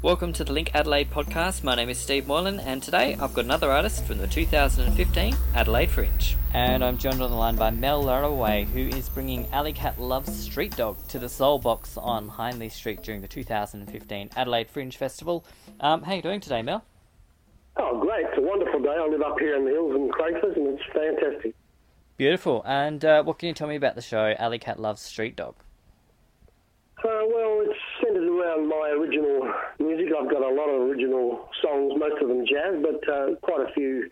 Welcome to the Link Adelaide podcast. My name is Steve Moylan, and today I've got another artist from the 2015 Adelaide Fringe. And I'm joined on the line by Mel Laraway, who is bringing Alley Cat Loves Street Dog to the Soul Box on Hindley Street during the 2015 Adelaide Fringe Festival. Um, how are you doing today, Mel? Oh, great. It's a wonderful day. I live up here in the hills in Crafers, and it's fantastic. Beautiful. And uh, what can you tell me about the show Alley Cat Loves Street Dog? Uh, well, it's centered around my original music. I've got a lot of original songs, most of them jazz, but uh, quite a few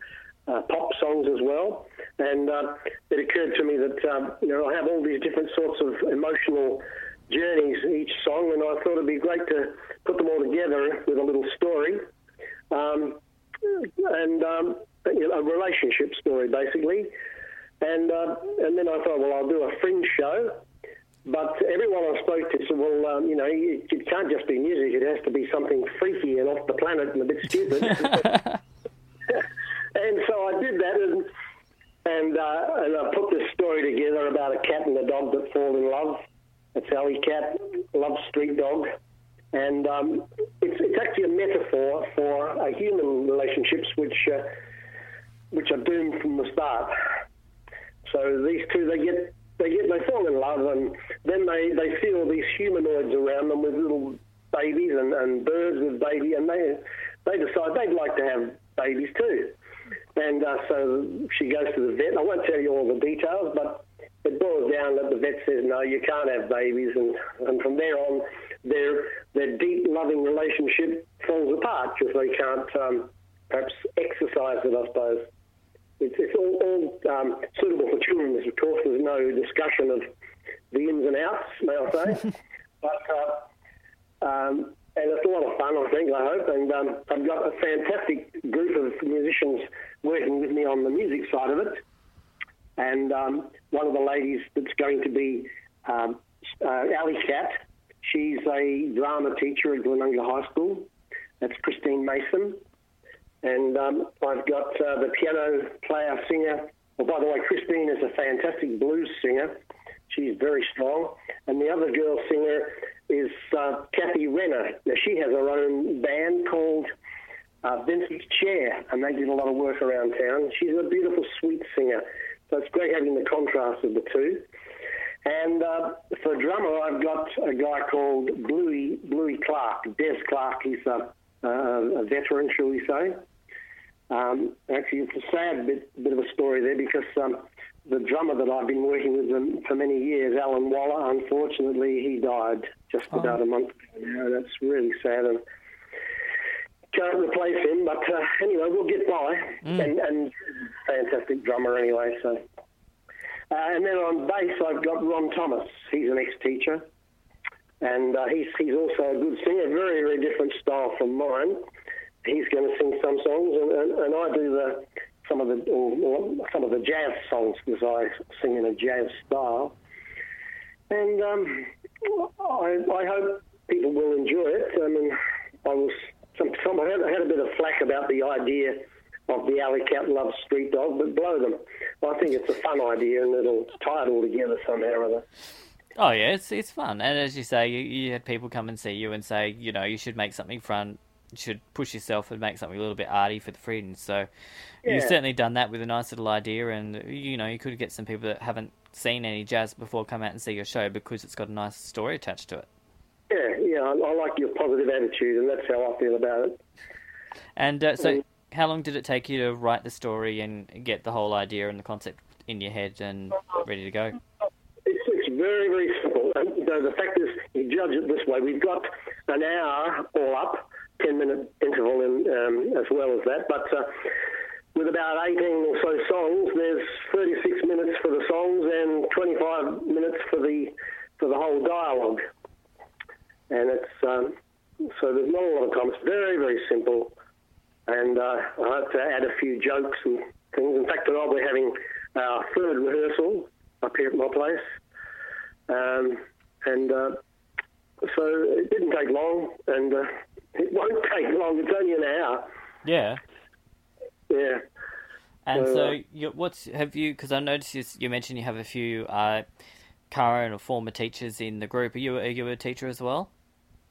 uh, pop songs as well. And uh, it occurred to me that um, you know I have all these different sorts of emotional journeys each song, and I thought it'd be great to put them all together with a little story, um, and um, a relationship story basically. And uh, and then I thought, well, I'll do a fringe show but everyone I spoke to said, well, um, you know, it, it, can't just be music. It has to be something freaky and off the planet and a bit stupid. and so I did that, and and, uh, and I put this story together about a cat and a dog that fall in love. It's Alley Cat loves Street Dog, and um, it's it's actually a metaphor for uh, human relationships, which uh, which are doomed from the start. So these two, they get they get they fall in love and then they, they see all these humanoids around them with little babies and, and birds with baby and they they decide they'd like to have babies too. And uh, so she goes to the vet. I won't tell you all the details, but it boils down that the vet says no, you can't have babies, and, and from there on, their their deep loving relationship falls apart because they can't um, perhaps exercise it, I suppose. It's, it's all, all um, suitable for children, of course. There's no discussion of the ins and outs, may I say. but uh, um, and it's a lot of fun, I think. I hope, and um, I've got a fantastic group of musicians working with me on the music side of it. And um, one of the ladies that's going to be um, uh, Alley Cat, she's a drama teacher at Glenunga High School. That's Christine Mason. And um, I've got uh, the piano player singer. Well, by the way, Christine is a fantastic blues singer. She's very strong. And the other girl singer is uh, Kathy Renner. Now, she has her own band called uh, Vincent's Chair, and they did a lot of work around town. She's a beautiful, sweet singer. So it's great having the contrast of the two. And uh, for drummer, I've got a guy called Bluey, Bluey Clark, Des Clark. He's a a veteran, shall we say. Um, actually, it's a sad bit, bit of a story there because um, the drummer that I've been working with for many years, Alan Waller, unfortunately, he died just oh. about a month ago now. That's really sad. And can't replace him, but uh, anyway, we'll get by. Mm. And, and fantastic drummer anyway. So, uh, and then on bass, I've got Ron Thomas. He's an ex-teacher and uh, he's he's also a good singer, very very different style from mine. He's going to sing some songs, and, and, and I do the some of the some of the jazz songs because I sing in a jazz style. And um, I, I hope people will enjoy it. I mean, I was some, some I had, I had a bit of flack about the idea of the alley cat loves street dog, but blow them. I think it's a fun idea and it'll tie it all together somehow or other. Oh yeah, it's it's fun, and as you say, you, you had people come and see you and say, you know, you should make something fun, should push yourself and make something a little bit arty for the fringe. So yeah. you've certainly done that with a nice little idea, and you know, you could get some people that haven't seen any jazz before come out and see your show because it's got a nice story attached to it. Yeah, yeah, I, I like your positive attitude, and that's how I feel about it. And uh, so, mm. how long did it take you to write the story and get the whole idea and the concept in your head and ready to go? It's, it's very, very simple. And, the fact is, you judge it this way. We've got an hour all up, 10 minute interval in, um, as well as that. But uh, with about 18 or so songs, there's 36 minutes for the songs and 25 minutes for the for the whole dialogue. And it's um, so there's not a lot of time. It's very, very simple. And uh, I hope to add a few jokes and things. In fact, tonight we're having our third rehearsal up here at my place. Um, and uh, so it didn't take long, and uh, it won't take long. It's only an hour. Yeah. Yeah. And so, so uh, you, what's have you? Because I noticed you, you, mentioned you have a few uh, current or former teachers in the group. Are you are you a teacher as well?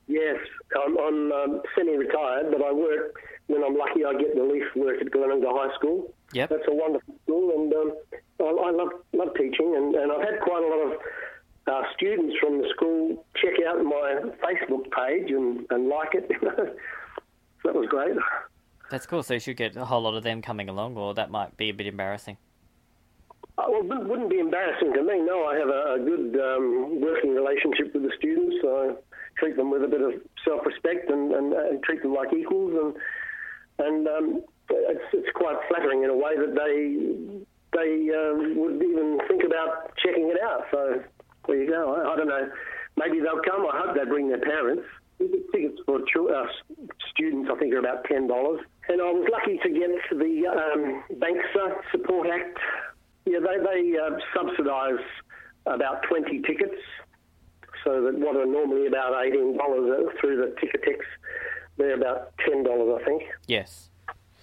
Yes, I'm, I'm um, semi-retired, but I work when I'm lucky. I get relief work at Glenunga High School. Yep. That's a wonderful school, and um, I, I love love teaching, and, and I've had quite a lot of uh, students from the school check out my Facebook page and, and like it. that was great. That's cool. So you should get a whole lot of them coming along, or that might be a bit embarrassing. Uh, well, it wouldn't be embarrassing to me. No, I have a, a good um, working relationship with the students. I treat them with a bit of self-respect and, and, and treat them like equals, and and um, it's, it's quite flattering in a way that they they um, would even think about checking it out. So there you go. I, I don't know. Maybe they'll come. I hope they bring their parents. Tickets for uh, students, I think, are about ten dollars. And I was lucky to get the um, BANKSA Support Act. Yeah, they they uh, subsidise about twenty tickets, so that what are normally about eighteen dollars through the Ticketek, they're about ten dollars, I think. Yes.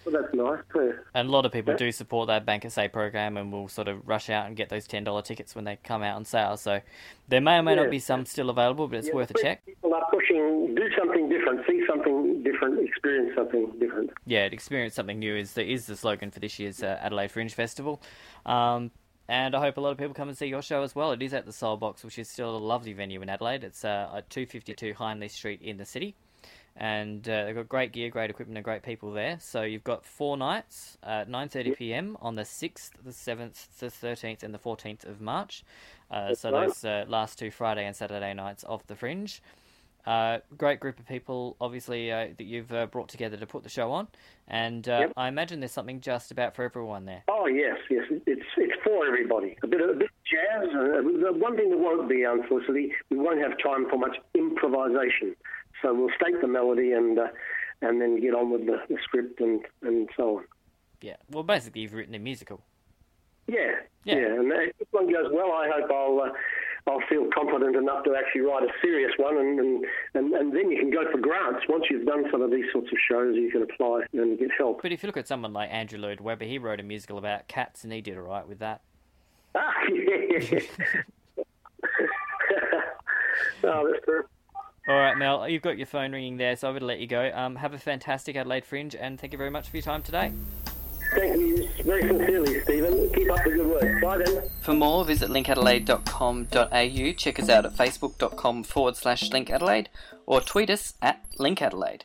Well, that's nice too. And a lot of people do support that BANKSA program and will sort of rush out and get those ten dollar tickets when they come out on sale. So there may or may Yeah. not be some still available, but it's Yeah, worth a check. People are pushing, do something different, see something different, experience something different. Yeah, experience something new is the is the slogan for this year's uh, Adelaide Fringe Festival. Um, and I hope a lot of people come and see your show as well. It is at the Soul Box, which is still a lovely venue in Adelaide. It's uh, at 252 Hindley Street in the city. And uh, they've got great gear, great equipment, and great people there. So you've got four nights at 9:30 p.m. on the 6th, the 7th, the 13th, and the 14th of March. Uh, so right. those uh, last two Friday and Saturday nights of the Fringe. Uh, great group of people, obviously, uh, that you've uh, brought together to put the show on, and uh, Yep. I imagine there's something just about for everyone there. Oh yes, yes, it's it's for everybody. A bit of a bit of jazz. Uh, one thing that won't be, unfortunately, we won't have time for much improvisation. So we'll state the melody and uh, and then get on with the, the script and, and so on. Yeah, well, basically, you've written a musical. Yeah, Yeah. yeah. And if this one goes well, I hope I'll uh, I'll feel confident enough to actually write a serious one, and, and and and then you can go for grants. Once you've done some of these sorts of shows, you can apply and get help. But if you look at someone like Andrew Lloyd Webber, he wrote a musical about cats, and he did all right with that. Ah, yeah. oh, that's true. All right, Mel, you've got your phone ringing there, so I'm going to let you go. Um, have a fantastic Adelaide Fringe, and thank you very much for your time today. Thank you very sincerely, Stephen. Keep up the good work. Bye then. For more, visit linkadelaide.com.au, check us out at facebook.com forward slash linkadelaide, or tweet us at linkadelaide.